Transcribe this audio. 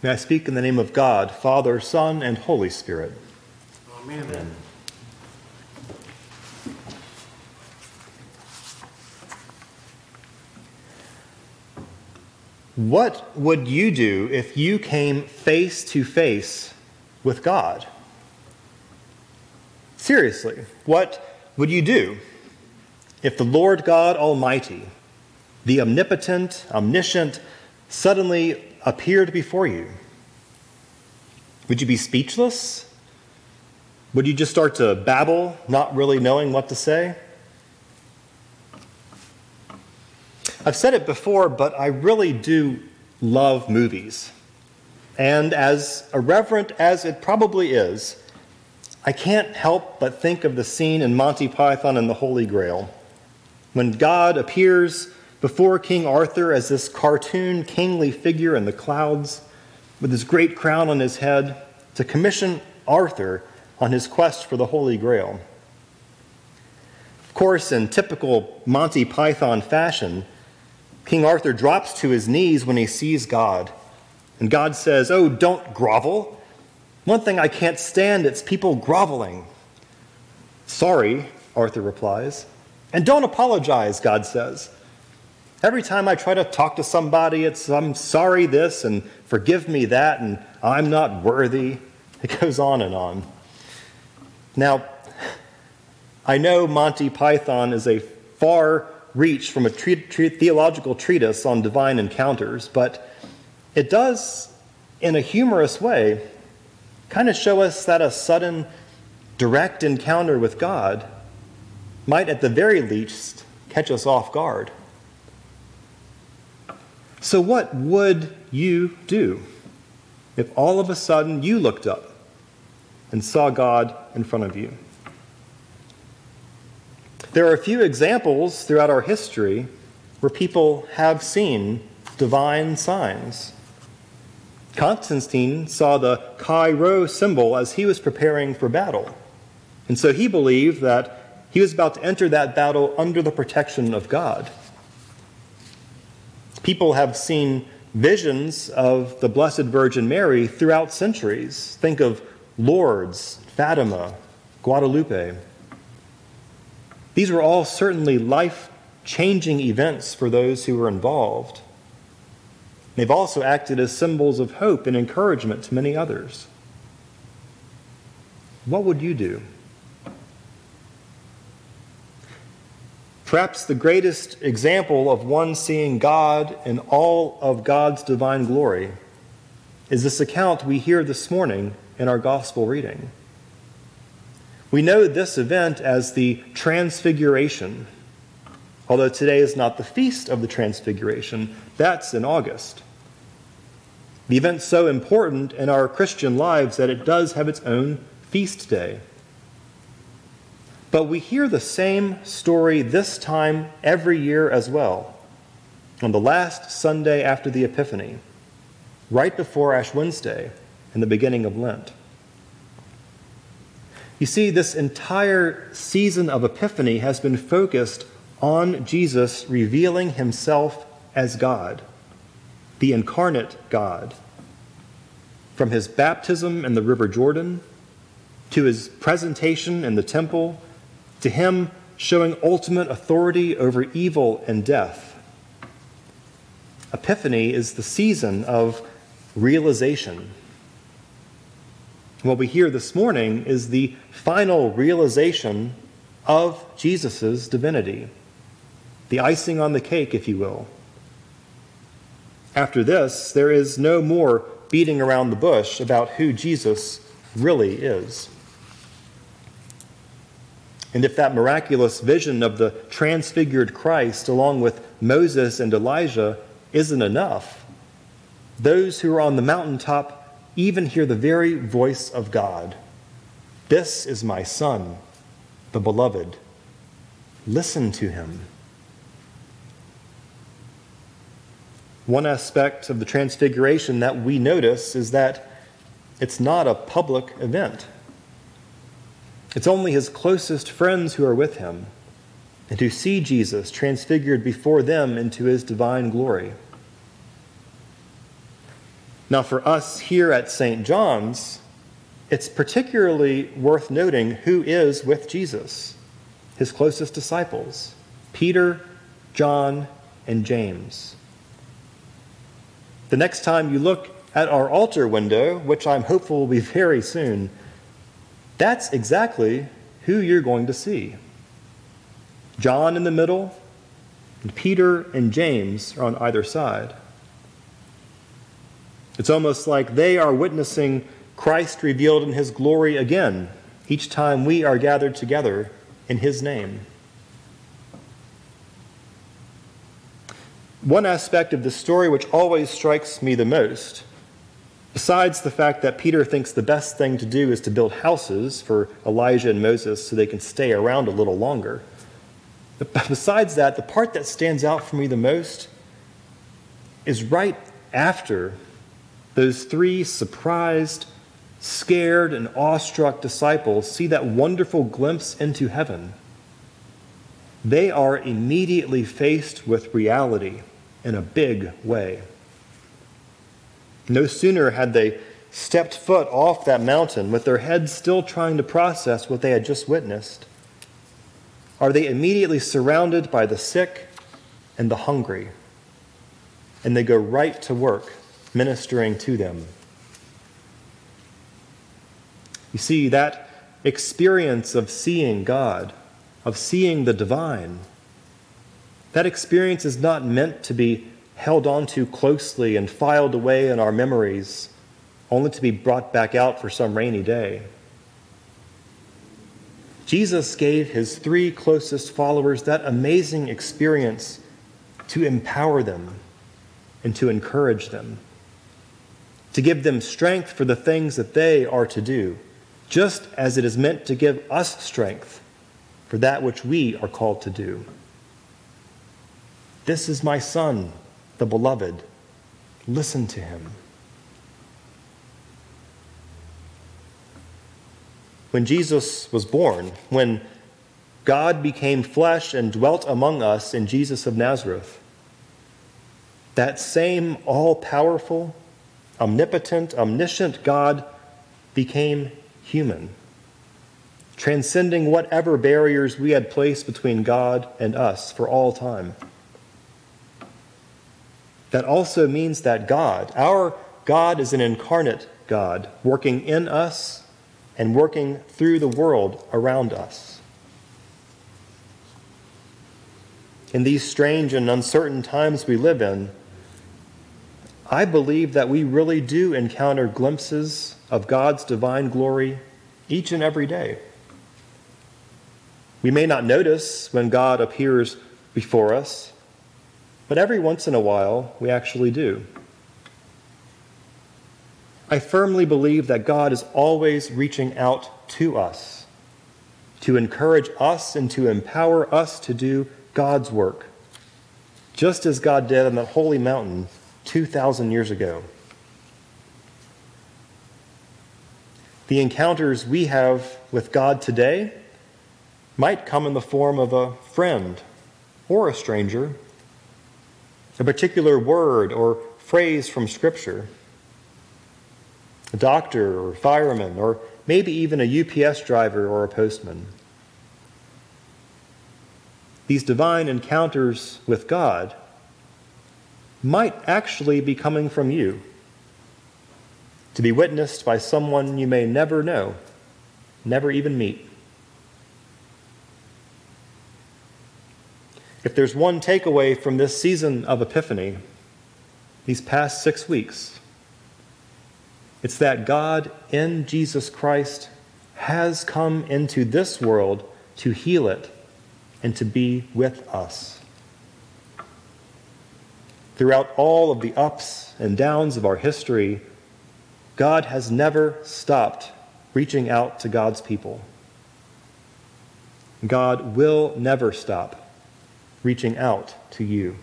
May I speak in the name of God, Father, Son, and Holy Spirit. Amen. Amen. What would you do if you came face to face with God? Seriously, what would you do if the Lord God Almighty, the omnipotent, omniscient, suddenly appeared before you? Would you be speechless? Would you just start to babble, not really knowing what to say? I've said it before, but I really do love movies. And as irreverent as it probably is, I can't help but think of the scene in Monty Python and the Holy Grail when God appears before King Arthur as this cartoon kingly figure in the clouds with his great crown on his head to commission Arthur on his quest for the Holy Grail. Of course, in typical Monty Python fashion, King Arthur drops to his knees when he sees God. And God says, Oh, don't grovel. One thing I can't stand, it's people groveling. Sorry, Arthur replies. And don't apologize, God says. Every time I try to talk to somebody, it's I'm sorry this and forgive me that and I'm not worthy. It goes on and on. Now, I know Monty Python is a far reach from a tre- tre- theological treatise on divine encounters, but it does, in a humorous way, kind of show us that a sudden, direct encounter with God might, at the very least, catch us off guard. So, what would you do if all of a sudden you looked up and saw God in front of you? There are a few examples throughout our history where people have seen divine signs. Constantine saw the Chi Rho symbol as he was preparing for battle. And so he believed that he was about to enter that battle under the protection of God. People have seen visions of the Blessed Virgin Mary throughout centuries. Think of Lourdes, Fatima, Guadalupe. These were all certainly life changing events for those who were involved. They've also acted as symbols of hope and encouragement to many others. What would you do? Perhaps the greatest example of one seeing God in all of God's divine glory is this account we hear this morning in our gospel reading. We know this event as the Transfiguration, although today is not the feast of the Transfiguration, that's in August. The event's so important in our Christian lives that it does have its own feast day. But we hear the same story this time every year as well, on the last Sunday after the Epiphany, right before Ash Wednesday and the beginning of Lent. You see, this entire season of Epiphany has been focused on Jesus revealing himself as God, the incarnate God. From his baptism in the River Jordan, to his presentation in the temple, to him showing ultimate authority over evil and death. Epiphany is the season of realization. What we hear this morning is the final realization of Jesus' divinity, the icing on the cake, if you will. After this, there is no more beating around the bush about who Jesus really is. And if that miraculous vision of the transfigured Christ, along with Moses and Elijah, isn't enough, those who are on the mountaintop even hear the very voice of God This is my Son, the Beloved. Listen to him. One aspect of the Transfiguration that we notice is that it's not a public event. It's only his closest friends who are with him and who see Jesus transfigured before them into his divine glory. Now, for us here at St. John's, it's particularly worth noting who is with Jesus, his closest disciples Peter, John, and James. The next time you look at our altar window, which I'm hopeful will be very soon, that's exactly who you're going to see. John in the middle, and Peter and James are on either side. It's almost like they are witnessing Christ revealed in his glory again each time we are gathered together in his name. One aspect of the story which always strikes me the most, besides the fact that Peter thinks the best thing to do is to build houses for Elijah and Moses so they can stay around a little longer, besides that, the part that stands out for me the most is right after those three surprised, scared, and awestruck disciples see that wonderful glimpse into heaven. They are immediately faced with reality in a big way. No sooner had they stepped foot off that mountain with their heads still trying to process what they had just witnessed, are they immediately surrounded by the sick and the hungry, and they go right to work ministering to them. You see, that experience of seeing God, of seeing the divine, that experience is not meant to be held on onto closely and filed away in our memories, only to be brought back out for some rainy day. Jesus gave his three closest followers that amazing experience to empower them and to encourage them to give them strength for the things that they are to do, just as it is meant to give us strength for that which we are called to do. This is my Son, the Beloved. Listen to him. When Jesus was born, when God became flesh and dwelt among us in Jesus of Nazareth, that same all powerful, omnipotent, omniscient God became human, transcending whatever barriers we had placed between God and us for all time. That also means that God, our God, is an incarnate God, working in us and working through the world around us. In these strange and uncertain times we live in, I believe that we really do encounter glimpses of God's divine glory each and every day. We may not notice when God appears before us, but every once in a while we actually do. I firmly believe that God is always reaching out to us to encourage us and to empower us to do God's work, just as God did on that holy mountain 2,000 years ago. The encounters we have with God today might come in the form of a friend or a stranger, a particular word or phrase from Scripture, a doctor or fireman, or maybe even a UPS driver or a postman. These divine encounters with God might actually be coming from you, to be witnessed by someone you may never know, never even meet. If there's one takeaway from this season of Epiphany, these past six weeks, it's that God in Jesus Christ has come into this world to heal it and to be with us. Throughout all of the ups and downs of our history, God has never stopped reaching out to God's people. God will never stop reaching out to you.